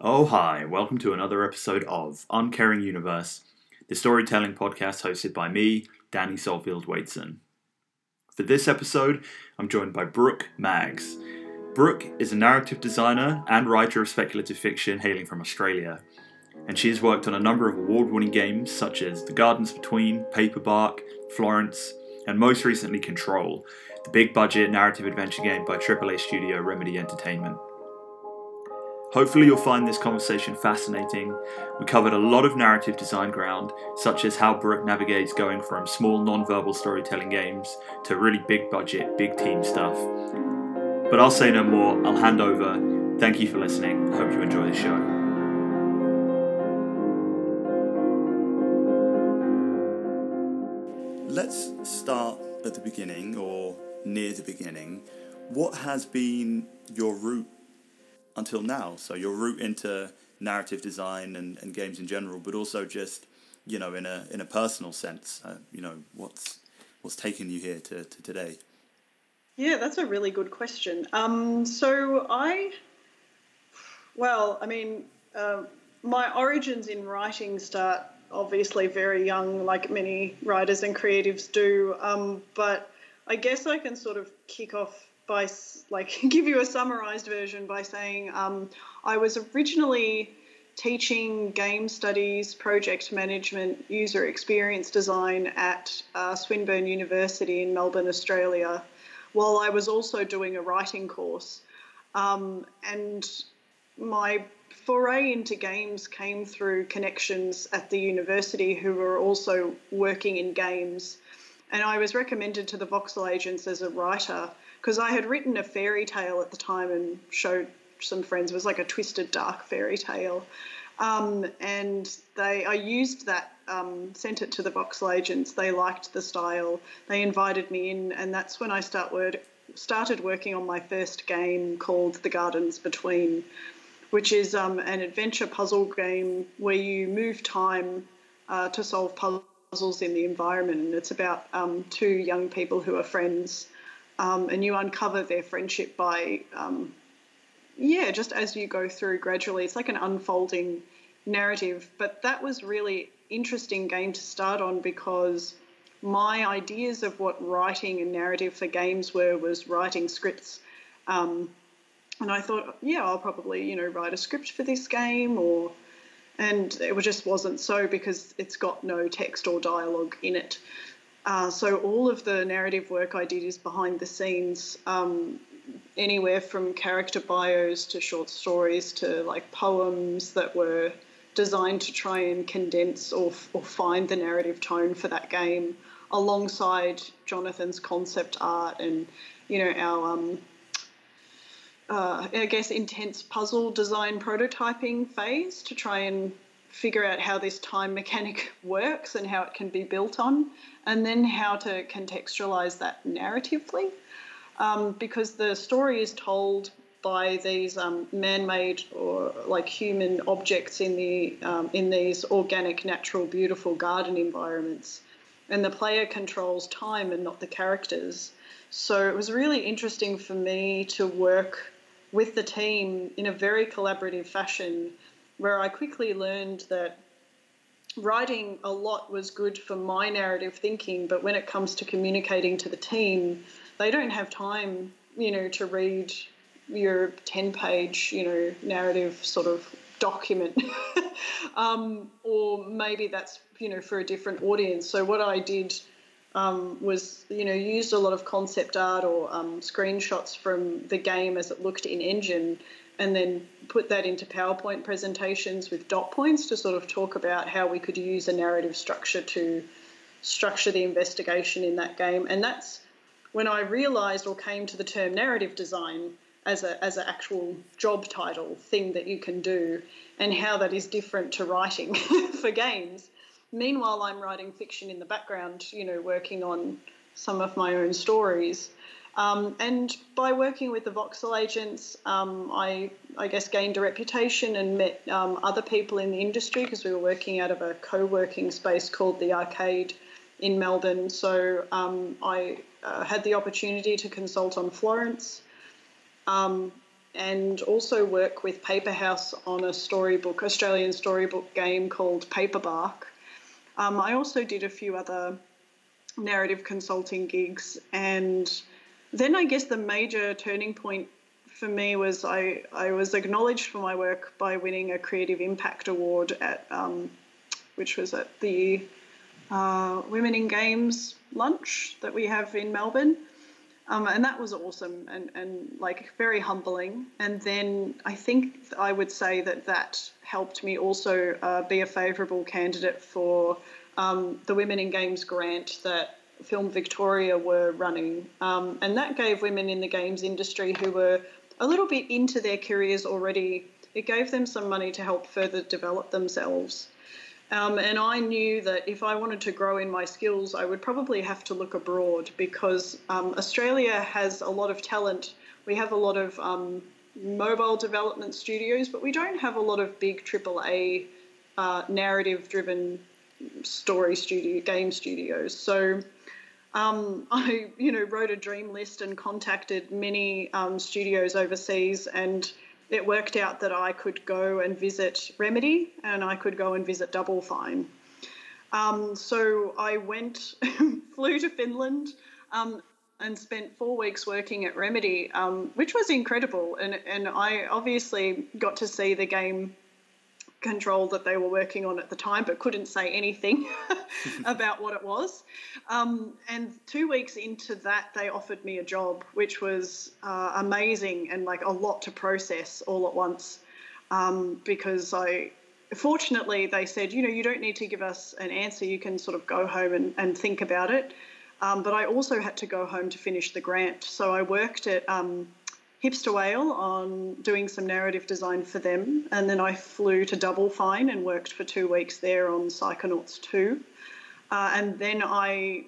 Oh, hi, welcome to another episode of Uncaring Universe, the storytelling podcast hosted by me, Danny Solfield Waitson. For this episode, I'm joined by Brooke Maggs. Brooke is a narrative designer and writer of speculative fiction hailing from Australia, and she has worked on a number of award winning games such as The Gardens Between, Paperbark, Florence, and most recently Control, the big budget narrative adventure game by AAA studio Remedy Entertainment. Hopefully, you'll find this conversation fascinating. We covered a lot of narrative design ground, such as how Brooke navigates going from small non verbal storytelling games to really big budget, big team stuff. But I'll say no more, I'll hand over. Thank you for listening. I hope you enjoy the show. Let's start at the beginning or near the beginning. What has been your route until now. So your route into narrative design and, and games in general, but also just you know in a in a personal sense, uh, you know what's what's taken you here to, to today. Yeah, that's a really good question. Um, so I, well, I mean, uh, my origins in writing start obviously very young, like many writers and creatives do. Um, but I guess I can sort of kick off by like give you a summarized version by saying um, I was originally teaching game studies, project management, user experience design at uh, Swinburne University in Melbourne, Australia, while I was also doing a writing course. Um, and my foray into games came through connections at the university who were also working in games. And I was recommended to the Voxel agents as a writer because I had written a fairy tale at the time and showed some friends. It was like a twisted dark fairy tale. Um, and they, I used that, um, sent it to the voxel agents. They liked the style. They invited me in, and that's when I start word, started working on my first game called The Gardens Between, which is um, an adventure puzzle game where you move time uh, to solve puzzles in the environment. And it's about um, two young people who are friends um, and you uncover their friendship by, um, yeah, just as you go through gradually. It's like an unfolding narrative. But that was really interesting game to start on because my ideas of what writing and narrative for games were was writing scripts. Um, and I thought, yeah, I'll probably, you know, write a script for this game or and it just wasn't so because it's got no text or dialogue in it. Uh, so all of the narrative work I did is behind the scenes, um, anywhere from character bios to short stories to like poems that were designed to try and condense or, or find the narrative tone for that game, alongside Jonathan's concept art and you know our um, uh, I guess intense puzzle design prototyping phase to try and figure out how this time mechanic works and how it can be built on, and then how to contextualize that narratively. Um, because the story is told by these um, man-made or like human objects in the um, in these organic, natural, beautiful garden environments, and the player controls time and not the characters. So it was really interesting for me to work with the team in a very collaborative fashion where I quickly learned that writing a lot was good for my narrative thinking, but when it comes to communicating to the team, they don't have time, you know, to read your 10 page, you know, narrative sort of document. um, or maybe that's, you know, for a different audience. So what I did um, was, you know, used a lot of concept art or um, screenshots from the game as it looked in engine and then put that into PowerPoint presentations with dot points to sort of talk about how we could use a narrative structure to structure the investigation in that game. And that's when I realized or came to the term narrative design as a as an actual job title thing that you can do and how that is different to writing for games. Meanwhile, I'm writing fiction in the background, you know, working on some of my own stories. Um, and by working with the voxel agents, um, I, I guess, gained a reputation and met um, other people in the industry because we were working out of a co working space called the Arcade in Melbourne. So um, I uh, had the opportunity to consult on Florence. Um, and also work with Paperhouse on a storybook, Australian storybook game called Paperbark. Um, I also did a few other narrative consulting gigs, and then I guess the major turning point for me was I, I was acknowledged for my work by winning a Creative Impact Award at um, which was at the uh, Women in Games lunch that we have in Melbourne. Um, and that was awesome and, and like very humbling. And then I think I would say that that helped me also uh, be a favourable candidate for um, the Women in Games grant that Film Victoria were running. Um, and that gave women in the games industry who were a little bit into their careers already, it gave them some money to help further develop themselves. Um, and I knew that if I wanted to grow in my skills, I would probably have to look abroad because um, Australia has a lot of talent. We have a lot of um, mobile development studios, but we don't have a lot of big AAA uh, narrative driven story studio game studios. So um, I, you know, wrote a dream list and contacted many um, studios overseas and it worked out that I could go and visit Remedy and I could go and visit Double Fine. Um, so I went, flew to Finland um, and spent four weeks working at Remedy, um, which was incredible. And, and I obviously got to see the game control that they were working on at the time, but couldn't say anything about what it was. Um, and two weeks into that, they offered me a job, which was uh, amazing and like a lot to process all at once. Um, because I, fortunately, they said, you know, you don't need to give us an answer. You can sort of go home and, and think about it. Um, but I also had to go home to finish the grant. So I worked at um, Hipster Whale on doing some narrative design for them, and then I flew to Double Fine and worked for two weeks there on Psychonauts 2. Uh, and then I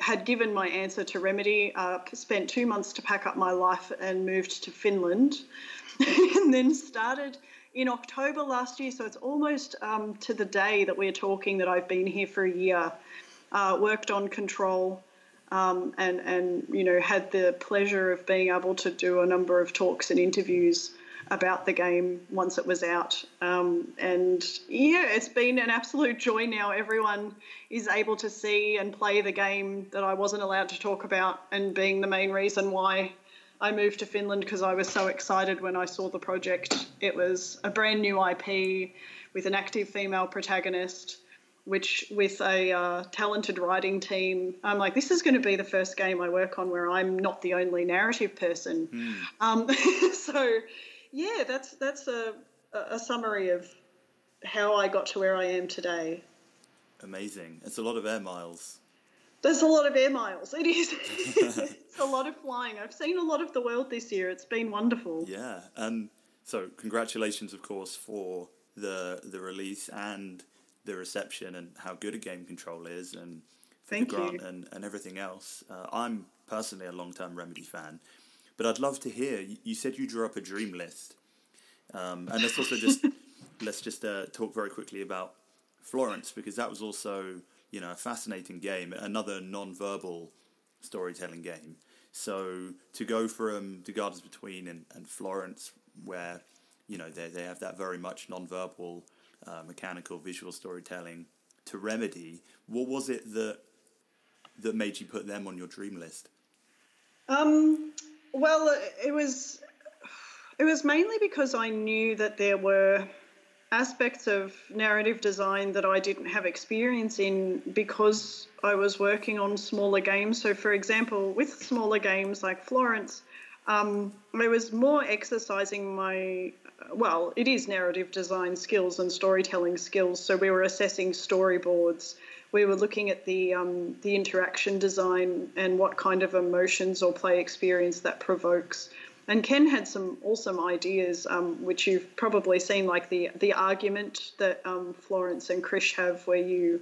had given my answer to Remedy, uh, spent two months to pack up my life and moved to Finland, and then started in October last year. So it's almost um, to the day that we're talking that I've been here for a year. Uh, worked on Control, um, and and you know had the pleasure of being able to do a number of talks and interviews about the game once it was out. Um, and yeah, it's been an absolute joy now. Everyone is able to see and play the game that I wasn't allowed to talk about, and being the main reason why I moved to Finland because I was so excited when I saw the project. It was a brand new IP with an active female protagonist which with a uh, talented writing team, I'm like, this is going to be the first game I work on where I'm not the only narrative person. Mm. Um, so, yeah, that's that's a, a summary of how I got to where I am today. Amazing. It's a lot of air miles. There's a lot of air miles. It is. it's a lot of flying. I've seen a lot of the world this year. It's been wonderful. Yeah, and so congratulations, of course, for the the release and the reception and how good a game control is and Thank the grant and, and everything else. Uh, I'm personally a long term Remedy fan, but I'd love to hear. You said you drew up a dream list, um, and let's also just let's just uh, talk very quickly about Florence because that was also you know a fascinating game, another non-verbal storytelling game. So to go from The Gardens Between and, and Florence, where you know they, they have that very much non-verbal uh, mechanical visual storytelling to Remedy. What was it that that made you put them on your dream list? Um, well, it was it was mainly because I knew that there were aspects of narrative design that I didn't have experience in because I was working on smaller games. So, for example, with smaller games like Florence, um, I was more exercising my well, it is narrative design skills and storytelling skills. So we were assessing storyboards. We were looking at the um, the interaction design and what kind of emotions or play experience that provokes. And Ken had some awesome ideas, um, which you've probably seen, like the the argument that um, Florence and Krish have, where you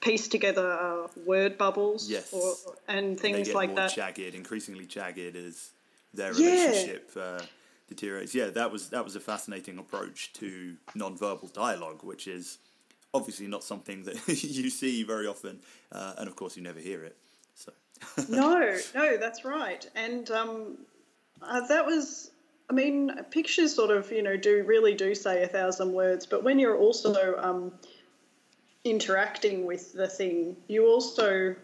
piece together uh, word bubbles, yes, or, and things and like that. Jagged, increasingly jagged is their relationship. Yeah. Uh, deteriorates. Yeah, that was that was a fascinating approach to non-verbal dialogue, which is obviously not something that you see very often, uh, and of course you never hear it. So no, no, that's right, and um, uh, that was I mean, pictures sort of, you know, do really do say a thousand words, but when you're also um, interacting with the thing, you also,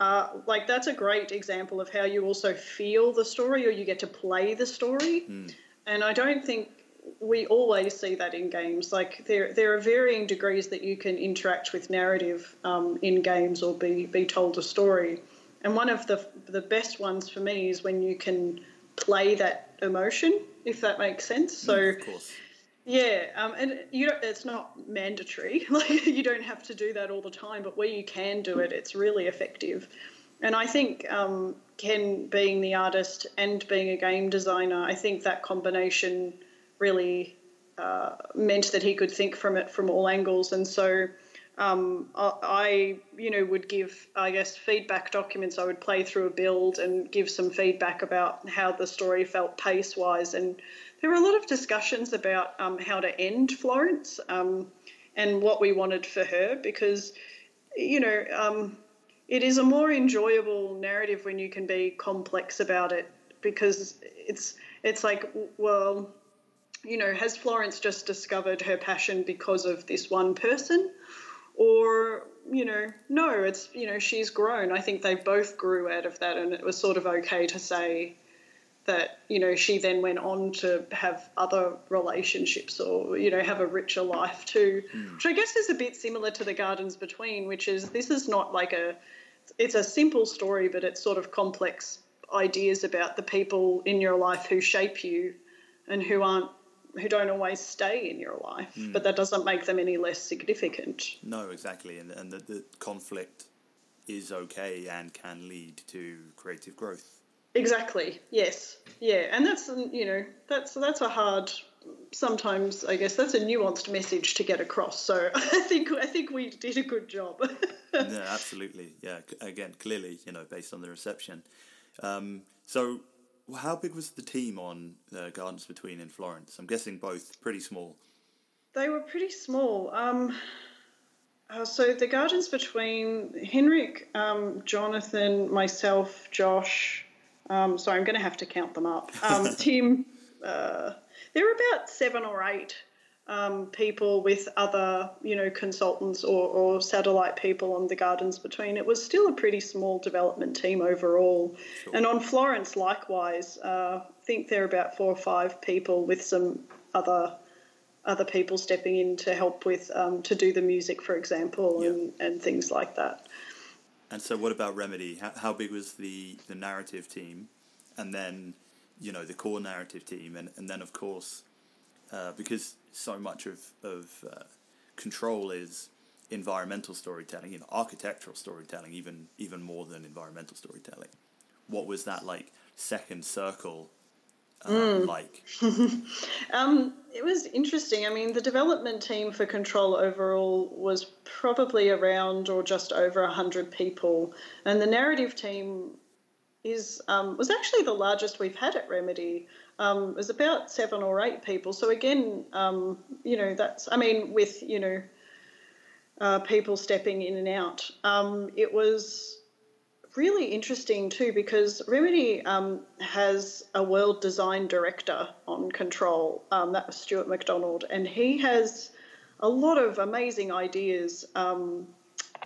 uh, like, that's a great example of how you also feel the story or you get to play the story. Mm. And I don't think we always see that in games. Like, there, there are varying degrees that you can interact with narrative um, in games or be, be told a story. And one of the, the best ones for me is when you can play that emotion, if that makes sense. So, Mm, of course. Yeah, um, and you it's not mandatory. Like you don't have to do that all the time, but where you can do it, it's really effective. And I think um, Ken being the artist and being a game designer, I think that combination really uh, meant that he could think from it from all angles. And so um, I, I, you know, would give, I guess, feedback documents. I would play through a build and give some feedback about how the story felt pace wise. And there were a lot of discussions about um, how to end Florence um, and what we wanted for her because, you know, um, it is a more enjoyable narrative when you can be complex about it because it's it's like well you know has florence just discovered her passion because of this one person? Or you know no it's you know she's grown. I think they both grew out of that and it was sort of okay to say that you know she then went on to have other relationships or you know have a richer life too. Hmm. Which i guess is a bit similar to the gardens between which is this is not like a it's a simple story but it's sort of complex ideas about the people in your life who shape you and who aren't who don't always stay in your life. Hmm. But that doesn't make them any less significant. No, exactly, and and the, the conflict is okay and can lead to creative growth. Exactly. Yes. Yeah, and that's you know that's that's a hard. Sometimes I guess that's a nuanced message to get across. So I think I think we did a good job. yeah, absolutely. Yeah, again, clearly, you know, based on the reception. Um, so, how big was the team on the Gardens Between in Florence? I'm guessing both pretty small. they were pretty small. Um, uh, so the gardens between Henrik, um, Jonathan, myself, Josh. Um, sorry, I'm going to have to count them up. Um, Tim. Uh, there were about seven or eight um, people with other, you know, consultants or, or satellite people on the gardens between. It was still a pretty small development team overall. And on Florence, likewise, uh, I think there are about four or five people with some other other people stepping in to help with um, to do the music, for example, Yeah. and, and things like that. And so, what about Remedy? How, how big was the, the narrative team? And then, you know, the core narrative team. And, and then, of course, uh, because so much of, of uh, control is environmental storytelling, you know, architectural storytelling, even, even more than environmental storytelling. What was that like second circle uh, like? Um, it was interesting. I mean, the development team for Control overall was probably around or just over hundred people, and the narrative team is um, was actually the largest we've had at Remedy. Um, it was about seven or eight people. So again, um, you know, that's I mean, with you know, uh, people stepping in and out. Um, it was really interesting too because Remedy um, has a world design director on Control. Um, that was Stuart McDonald, and he has a lot of amazing ideas um,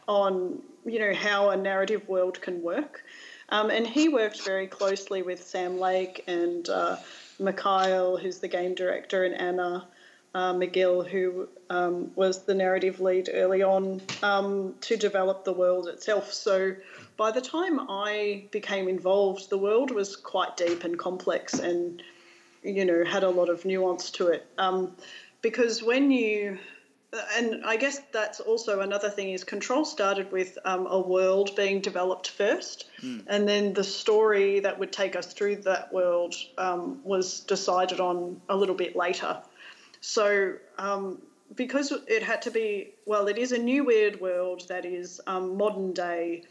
on you know how a narrative world can work. Um, and he worked very closely with Sam Lake and uh, Mikael, who's the game director, and Anna uh, Megill, who um, was the narrative lead early on, um, to develop the world itself. So by the time I became involved, the world was quite deep and complex and, you know, had a lot of nuance to it. Um, because when you and I guess that's also another thing is control started with um, a world being developed first, and then the story that would take us through that world um, was decided on a little bit later. So um, because it had to be well, it is a new weird world that is um, modern day.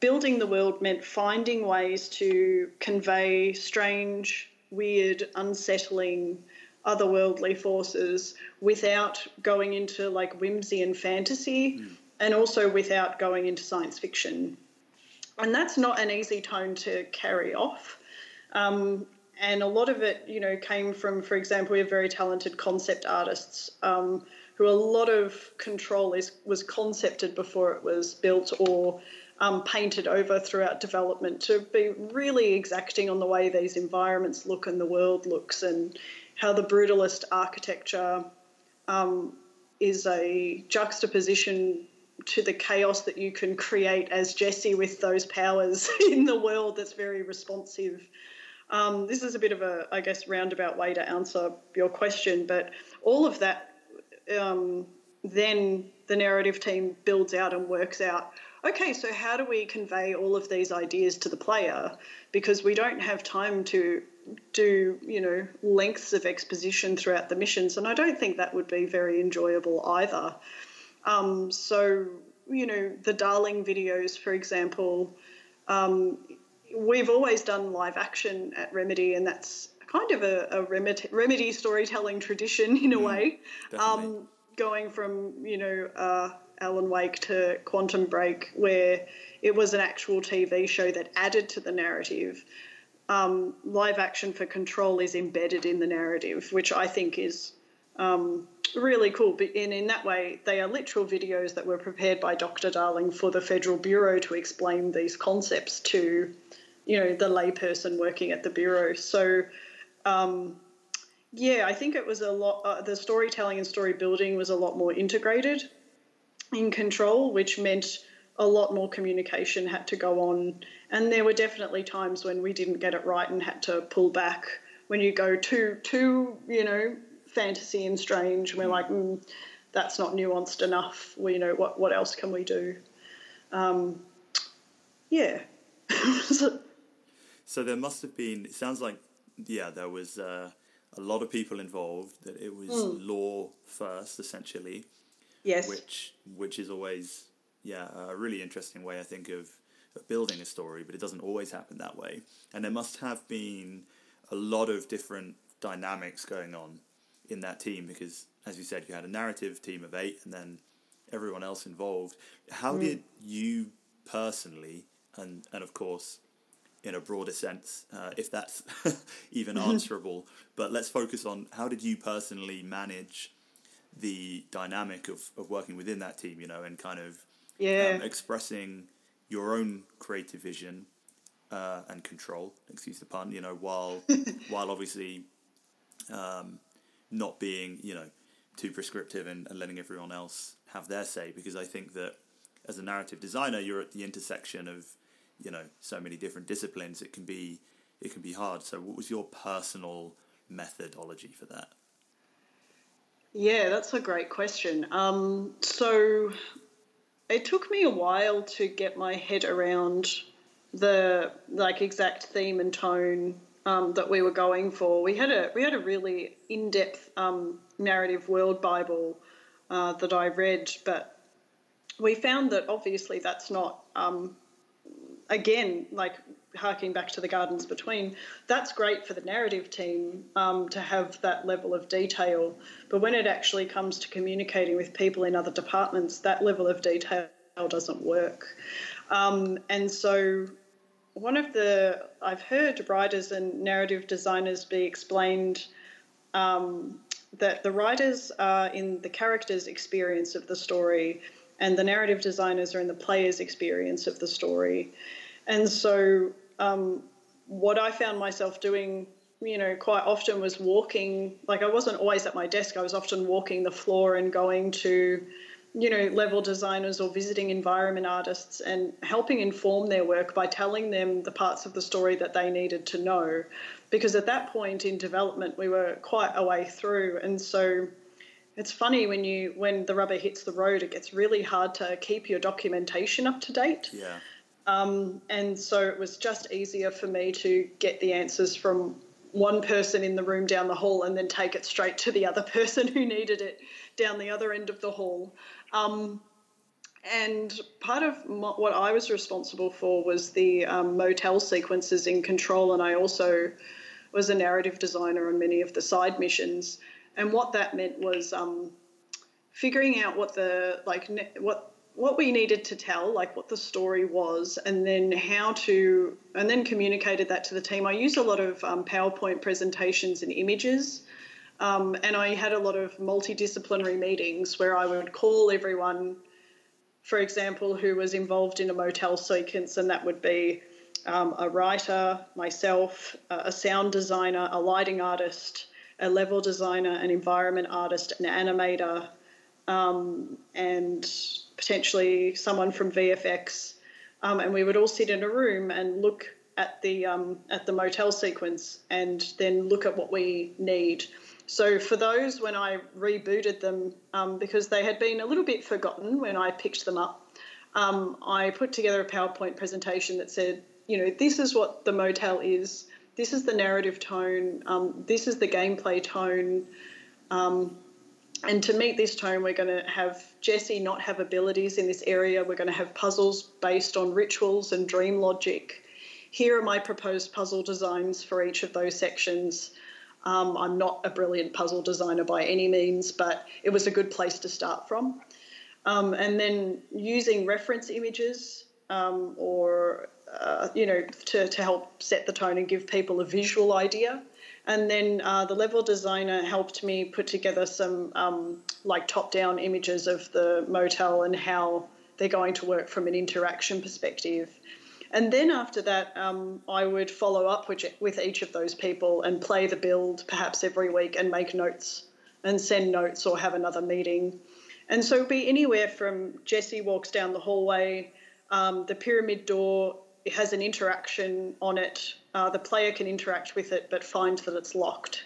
Building the world meant finding ways to convey strange, weird, unsettling otherworldly forces without going into like whimsy and fantasy and also without going into science fiction. And that's not an easy tone to carry off. Um, and a lot of it, you know, came from, for example, we have very talented concept artists um, who a lot of control is was concepted before it was built or um, painted over throughout development to be really exacting on the way these environments look and the world looks and how the brutalist architecture um, is a juxtaposition to the chaos that you can create as Jesse with those powers in the world that's very responsive. Um, this is a bit of a, I guess, roundabout way to answer your question, but all of that, um, then the narrative team builds out and works out. Okay, so how do we convey all of these ideas to the player? Because we don't have time to do, you know, lengths of exposition throughout the missions, and I don't think that would be very enjoyable either. Um, so, you know, the Darling videos, for example, um, we've always done live action at Remedy, and that's kind of a, a remedy, remedy, storytelling tradition in a mm, way. Um, going from, you know, uh, Alan Wake to Quantum Break, where it was an actual TV show that added to the narrative. Um, live action for Control is embedded in the narrative, which I think is um, really cool. And in that way, they are literal videos that were prepared by Dr. Darling for the Federal Bureau to explain these concepts to, you know, the layperson working at the bureau. So, um, yeah, I think it was a lot. Uh, the storytelling and story building was a lot more integrated in control, which meant a lot more communication had to go on. And there were definitely times when we didn't get it right and had to pull back. When you go too, too, you know, fantasy and strange. We're like, mm, that's not nuanced enough. We, you know, what what else can we do? Um, yeah. so, there must have been. It sounds like yeah, there was uh, a lot of people involved. That it was mm. lore first, essentially. Yes. Which which is always yeah a really interesting way I think of, of building a story, but it doesn't always happen that way. And there must have been a lot of different dynamics going on in that team because, as you said, you had a narrative team of eight and then everyone else involved. How mm. did you personally, and and of course, in a broader sense, uh, if that's even answerable, but let's focus on how did you personally manage the dynamic of, of working within that team, you know, and kind of yeah. um, expressing your own creative vision uh, and control, excuse the pun, you know, while while obviously um, not being, you know, too prescriptive and, and letting everyone else have their say. Because I think that as a narrative designer, you're at the intersection of, you know, so many different disciplines. It can be it can be hard. So, what was your personal methodology for that? Yeah, that's a great question. Um, so, it took me a while to get my head around the like exact theme and tone um, that we were going for. We had a we had a really in depth um, narrative world Bible uh, that I read, but we found that obviously that's not um, again like harking back to the gardens between. That's great for the narrative team um, to have that level of detail, but when it actually comes to communicating with people in other departments, that level of detail doesn't work. Um, and so one of the I've heard writers and narrative designers be explained um, that the writers are in the character's experience of the story, and the narrative designers are in the player's experience of the story. And so, um, what I found myself doing, you know, quite often was walking. Like I wasn't always at my desk. I was often walking the floor and going to you know, level designers or visiting environment artists and helping inform their work by telling them the parts of the story that they needed to know. Because at that point in development, we were quite a way through. And so it's funny when you when the rubber hits the road, it gets really hard to keep your documentation up to date. Yeah. Um, and so it was just easier for me to get the answers from one person in the room down the hall and then take it straight to the other person who needed it down the other end of the hall. Um, and part of what I was responsible for was the um, motel sequences in Control, and I also was a narrative designer on many of the side missions. And what that meant was um, figuring out what the like ne- what what we needed to tell, like what the story was, and then how to, and then communicated that to the team. I used a lot of um, PowerPoint presentations and images, um, and I had a lot of multidisciplinary meetings where I would call everyone, for example, who was involved in a motel sequence, and that would be um, a writer, myself, a sound designer, a lighting artist, a level designer, an environment artist, an animator, um, and potentially someone from VFX, um, and we would all sit in a room and look at the um, at the motel sequence and then look at what we need. So for those, when I rebooted them, um, because they had been a little bit forgotten when I picked them up, um, I put together a PowerPoint presentation that said, you know, this is what the motel is. This is the narrative tone. Um, this is the gameplay tone. Um, and to meet this tone, we're going to have Jesse not have abilities in this area. We're going to have puzzles based on rituals and dream logic. Here are my proposed puzzle designs for each of those sections. Um, I'm not a brilliant puzzle designer by any means, but it was a good place to start from. Um, and then using reference images um, or, uh, you know, to, to help set the tone and give people a visual idea and then uh, the level designer helped me put together some um, like top down images of the motel and how they're going to work from an interaction perspective. And then after that, um, I would follow up with, with each of those people and play the build perhaps every week and make notes and send notes or have another meeting. And so be anywhere from Jesse walks down the hallway, um, the pyramid door it has an interaction on it. Uh, the player can interact with it, but finds that it's locked.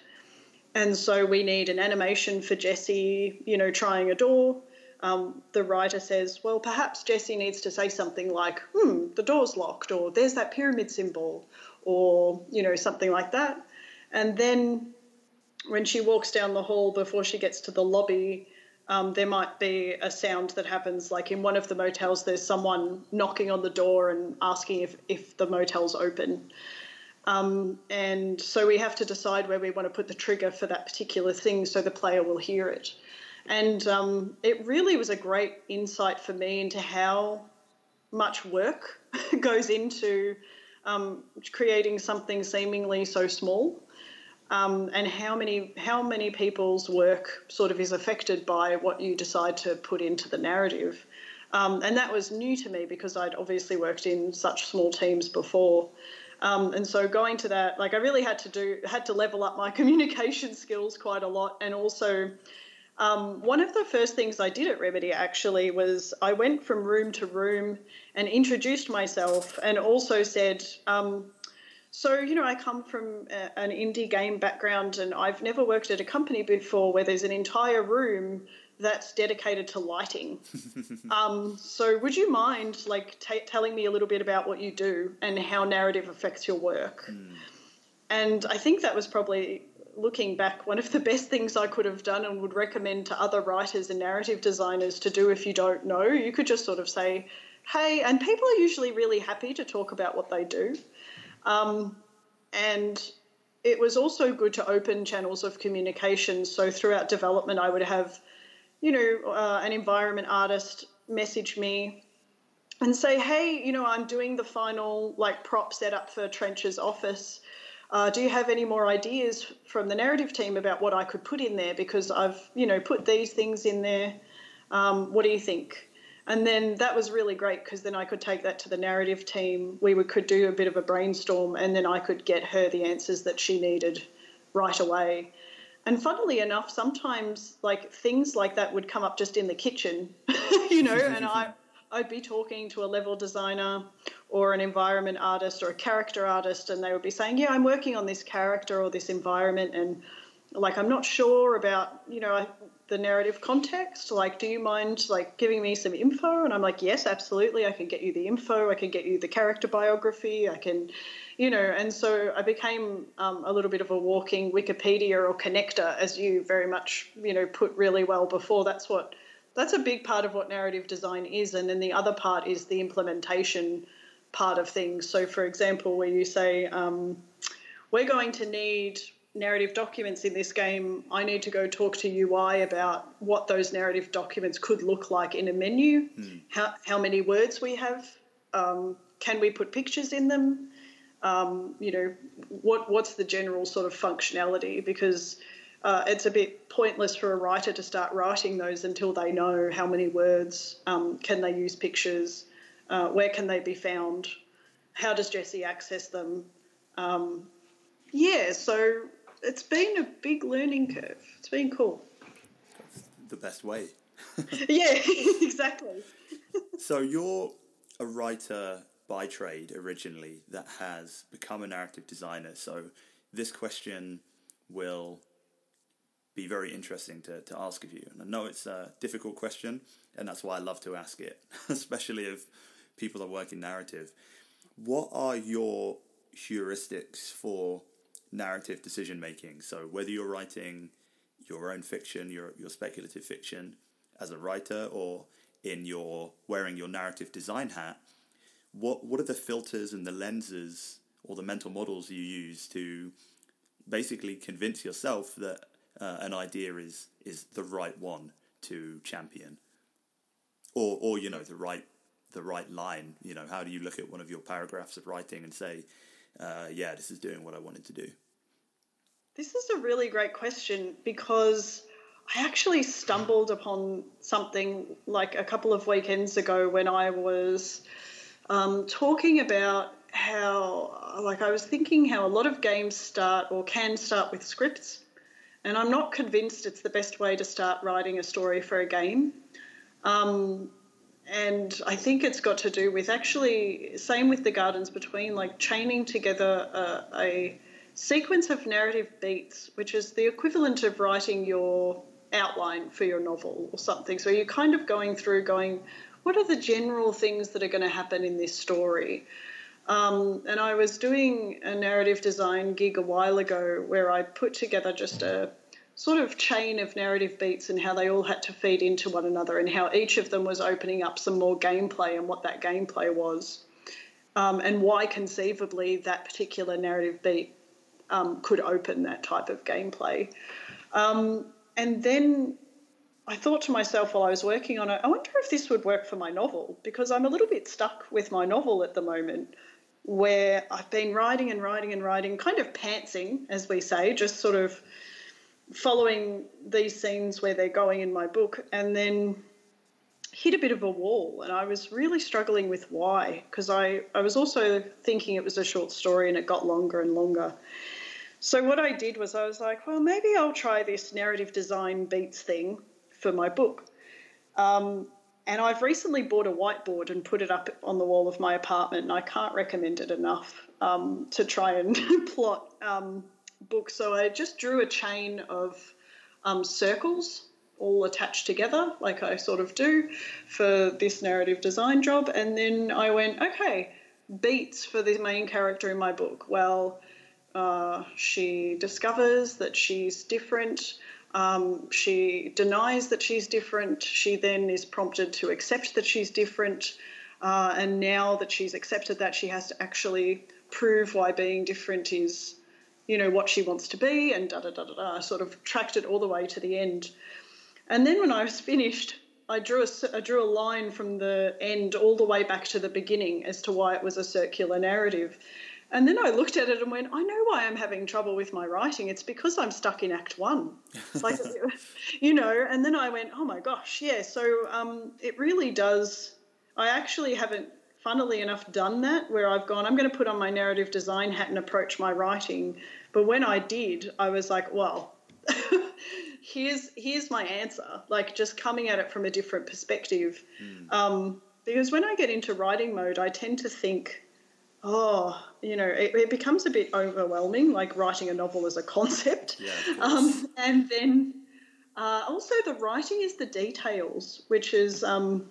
And so we need an animation for Jesse, you know, trying a door. Um, the writer says, well, perhaps Jesse needs to say something like, hmm, the door's locked, or there's that pyramid symbol, or, you know, something like that. And then when she walks down the hall before she gets to the lobby, um, there might be a sound that happens like in one of the motels there's someone knocking on the door and asking if, if the motel's open. Um, and so we have to decide where we want to put the trigger for that particular thing so the player will hear it. And um, it really was a great insight for me into how much work goes into um, creating something seemingly so small um, and how many how many people's work sort of is affected by what you decide to put into the narrative. Um, and that was new to me because I'd obviously worked in such small teams before. Um, and so going to that, like I really had to do, had to level up my communication skills quite a lot. And also, um, one of the first things I did at Remedy actually was I went from room to room and introduced myself and also said, um, so, you know, I come from a, an indie game background and I've never worked at a company before where there's an entire room that's dedicated to lighting. um, so, would you mind like t- telling me a little bit about what you do and how narrative affects your work? Mm. And I think that was probably looking back one of the best things I could have done and would recommend to other writers and narrative designers to do if you don't know. You could just sort of say, hey, and people are usually really happy to talk about what they do. Um, and it was also good to open channels of communication. So throughout development, I would have, you know, uh, an environment artist message me and say, hey, you know, I'm doing the final like prop setup for Trench's office. Uh, do you have any more ideas from the narrative team about what I could put in there? Because I've, you know, put these things in there. Um, what do you think? And then that was really great because then I could take that to the narrative team. We could do a bit of a brainstorm, and then I could get her the answers that she needed right away. And funnily enough, sometimes like things like that would come up just in the kitchen, you know, and I I'd be talking to a level designer or an environment artist or a character artist, and they would be saying, "Yeah, I'm working on this character or this environment, and like I'm not sure about, you know, the narrative context. Like do you mind like giving me some info? And i'm like yes absolutely. I can get you the info. I can get you the character biography. I can you know and so i became um, a little bit of a walking wikipedia or connector as you very much you know put really well before. That's what that's a big part of what narrative design is. And then the other part is the implementation part of things. So for example where you say um, we're going to need narrative documents in this game, I need to go talk to UI about what those narrative documents could look like in a menu, Hmm. how, how many words we have, um, can we put pictures in them, um, you know, what what's the general sort of functionality because uh, it's a bit pointless for a writer to start writing those until they know how many words, um, can they use pictures, uh, where can they be found, how does Jesse access them. Um, yeah, so it's been a big learning curve. It's been cool. The best way. yeah, exactly. So you're a writer by trade originally that has become a narrative designer. So this question will be very interesting to, to ask of you. And I know it's a difficult question, and that's why I love to ask it, especially if people that work in narrative. What are your heuristics for narrative decision making? So whether you're writing your own fiction, your your speculative fiction as a writer, or in your wearing your narrative design hat, what what are the filters and the lenses or the mental models you use to basically convince yourself that uh, an idea is is the right one to champion, or or you know the right the right line. You know, how do you look at one of your paragraphs of writing and say, uh, yeah, this is doing what I wanted to do. This is a really great question because I actually stumbled upon something like a couple of weekends ago when I was um, talking about how, like, I was thinking how a lot of games start or can start with scripts, and I'm not convinced it's the best way to start writing a story for a game. Um, and I think it's got to do with actually, same with the Gardens Between, like chaining together a, a sequence of narrative beats, which is the equivalent of writing your outline for your novel or something. So you're kind of going through, going, what are the general things that are going to happen in this story? Um, and I was doing a narrative design gig a while ago where I put together just a sort of chain of narrative beats and how they all had to feed into one another and how each of them was opening up some more gameplay and what that gameplay was um, and why conceivably that particular narrative beat um, could open that type of gameplay. Um, and then I thought to myself while I was working on it, I wonder if this would work for my novel because I'm a little bit stuck with my novel at the moment where I've been writing and writing and writing, kind of pantsing, as we say, just sort of following these scenes where they're going in my book, and then hit a bit of a wall. And I was really struggling with why, because I, I was also thinking it was a short story and it got longer and longer. So what I did was I was like, well, maybe I'll try this narrative design beats thing for my book. Um, and I've recently bought a whiteboard and put it up on the wall of my apartment, and I can't recommend it enough um, to try and plot um, books. So I just drew a chain of um, circles all attached together, like I sort of do for this narrative design job. And then I went, okay, beats for the main character in my book. Well, uh, she discovers that she's different. Um, she denies that she's different. She then is prompted to accept that she's different. Uh, and now that she's accepted that, she has to actually prove why being different is, you know, what she wants to be, and da da da da da. Sort of tracked it all the way to the end. And then when I was finished, I drew a, I drew a line from the end all the way back to the beginning as to why it was a circular narrative. And then I looked at it and went, I know why I'm having trouble with my writing. It's because I'm stuck in Act One. It's like, you know. And then I went, oh my gosh, yeah. So um, it really does. I actually haven't, funnily enough, done that where I've gone, I'm going to put on my narrative design hat and approach my writing. But when I did, I was like, well, here's here's my answer. Like just coming at it from a different perspective. Mm. Um, because when I get into writing mode, I tend to think oh, you know, it, it, becomes a bit overwhelming, like writing a novel as a concept. Yeah, um, and then uh, also the writing is the details, which is, um,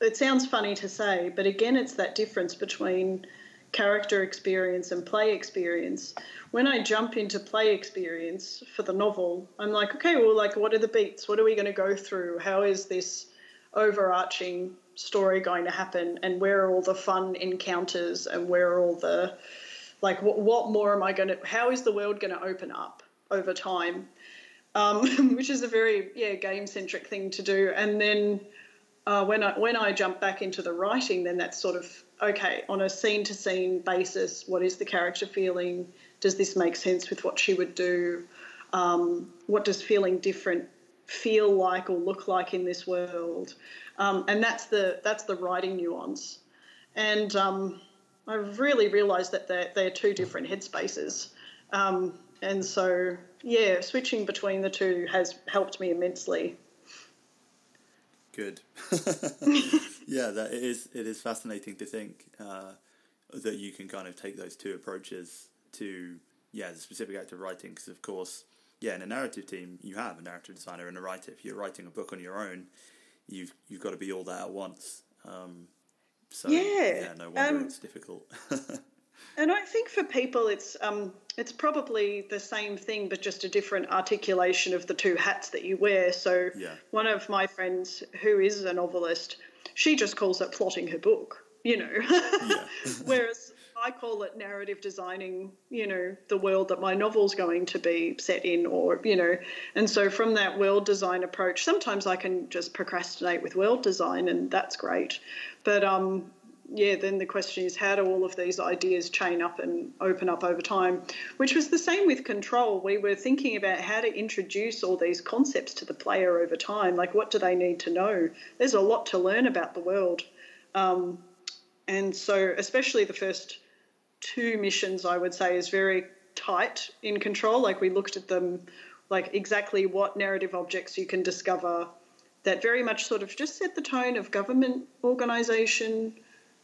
it sounds funny to say, but again, it's that difference between character experience and play experience. When I jump into play experience for the novel, I'm like, okay, well, like, what are the beats? What are we going to go through? How is this overarching story going to happen and where are all the fun encounters and where are all the like what, what more am I going to? How is the world going to open up over time? Um, which is a very yeah game centric thing to do. And then uh, when I when I jump back into the writing, then that's sort of okay on a scene to scene basis. What is the character feeling? Does this make sense with what she would do? Um, what does feeling different feel like or look like in this world? Um, and that's the that's the writing nuance. And um, I really realised that they're, they're two different headspaces. Um, and so, yeah, switching between the two has helped me immensely. Good. yeah, that it is. It is fascinating to think uh, that you can kind of take those two approaches to yeah the specific act of writing. Because of course, yeah, in a narrative team, you have a narrative designer and a writer. If you're writing a book on your own, you've you've got to be all that at once. Um, so yeah, yeah no wonder um, it's difficult. and I think for people, it's um, it's probably the same thing, but just a different articulation of the two hats that you wear. So yeah. one of my friends who is a novelist, she just calls it plotting her book. You know, whereas I call it narrative designing, you know, the world that my novel's going to be set in, or, you know, and so from that world design approach, sometimes I can just procrastinate with world design, and that's great. But, um, yeah, then the question is how do all of these ideas chain up and open up over time? Which was the same with control. We were thinking about how to introduce all these concepts to the player over time. Like, what do they need to know? There's a lot to learn about the world. Um, and so, especially the first two missions, I would say, is very tight in control. Like we looked at them, like exactly what narrative objects you can discover that very much sort of just set the tone of government organisation,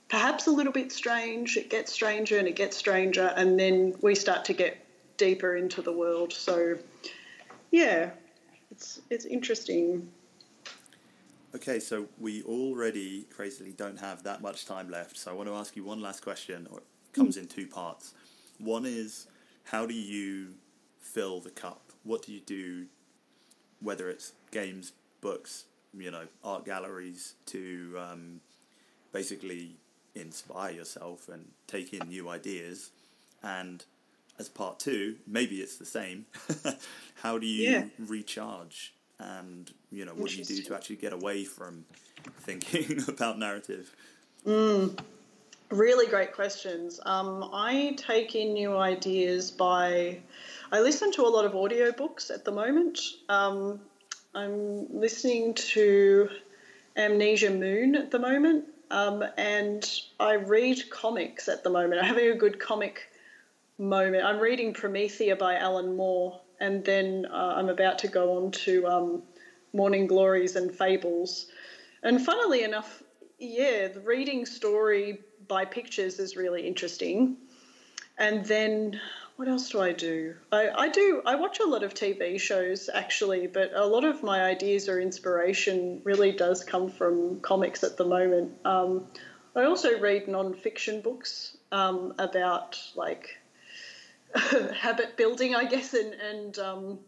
perhaps a little bit strange. It gets stranger and it gets stranger, and then we start to get deeper into the world. So, yeah, it's it's interesting. Okay, so we already crazily don't have that much time left. So I want to ask you one last question, or comes in two parts. One is how do you fill the cup? What do you do, whether it's games, books, you know, art galleries, to um, basically inspire yourself and take in new ideas? And as part two, maybe it's the same. how do you yeah. recharge? And you know, what do you do to actually get away from thinking about narrative? Mm. Really great questions. Um, I take in new ideas by, I listen to a lot of audiobooks at the moment. Um, I'm listening to Amnesia Moon at the moment, um, and I read comics at the moment. I'm having a good comic moment. I'm reading Promethea by Alan Moore, and then uh, I'm about to go on to um, Morning Glories and Fables. And funnily enough, yeah, the reading story by pictures is really interesting. And then what else do I do? I, I do I watch a lot of TV shows actually, but a lot of my ideas or inspiration really does come from comics at the moment. Um, I also read non-fiction books um, about like habit building, I guess, and, and um,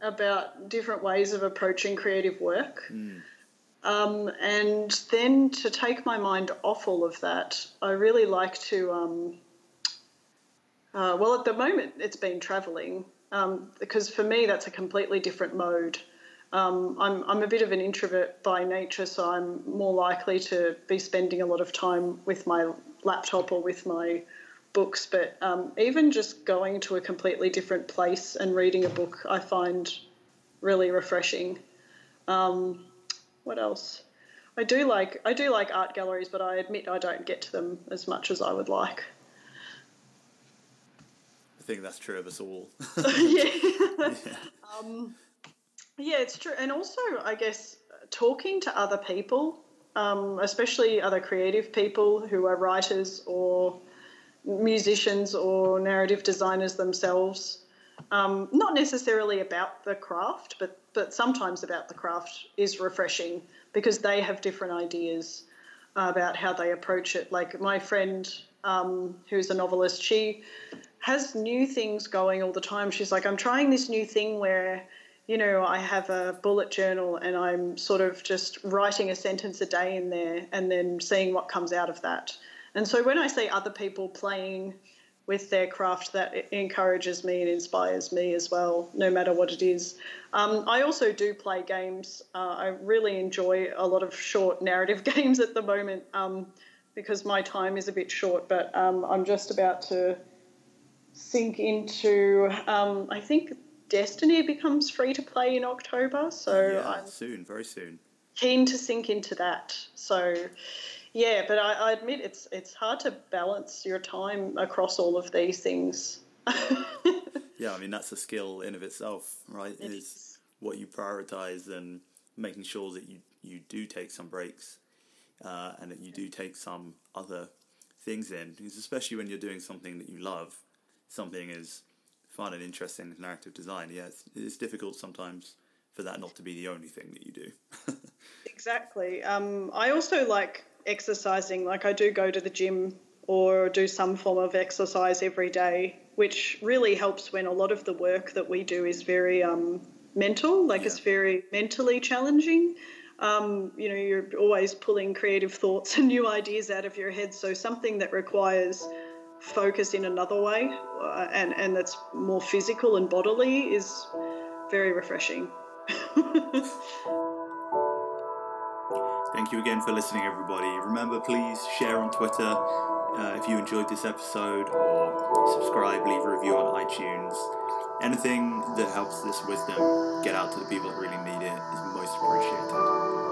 about different ways of approaching creative work. Mm. Um, and then to take my mind off all of that, I really like to. Um, uh, well, at the moment, it's been travelling um, because for me, that's a completely different mode. Um, I'm, I'm a bit of an introvert by nature, so I'm more likely to be spending a lot of time with my laptop or with my books. But um, even just going to a completely different place and reading a book, I find really refreshing. Um, what else? I do like I do like art galleries, but I admit I don't get to them as much as I would like. I think that's true of us all. yeah. yeah. Um, yeah, it's true, and also I guess talking to other people, um, especially other creative people who are writers or musicians or narrative designers themselves. Um, not necessarily about the craft, but but sometimes about the craft is refreshing because they have different ideas about how they approach it. Like my friend, um, who's a novelist, she has new things going all the time. She's like, I'm trying this new thing where, you know, I have a bullet journal and I'm sort of just writing a sentence a day in there and then seeing what comes out of that. And so when I see other people playing with their craft that encourages me and inspires me as well, no matter what it is. Um, I also do play games. Uh, I really enjoy a lot of short narrative games at the moment um, because my time is a bit short, but um, I'm just about to sink into, um, I think Destiny becomes free to play in October, so yeah, I'm soon, very soon. Keen to sink into that. So, yeah, but I, I admit it's it's hard to balance your time across all of these things. yeah, I mean that's a skill in of itself, right? It is, is. what you prioritize and making sure that you you do take some breaks uh, and that you do take some other things in, because especially when you're doing something that you love, something is fun and interesting in narrative design. Yeah, it's, it's difficult sometimes for that not to be the only thing that you do. exactly. Um, I also like exercising. Like I do go to the gym or do some form of exercise every day, which really helps when a lot of the work that we do is very um, mental. Like Yeah. it's very mentally challenging. Um, you know, you're always pulling creative thoughts and new ideas out of your head. So something that requires focus in another way uh, and and that's more physical and bodily is very refreshing. Thank you again for listening, everybody. Remember, please share on Twitter uh, if you enjoyed this episode, or subscribe, leave a review on iTunes. Anything that helps this wisdom get out to the people that really need it is most appreciated.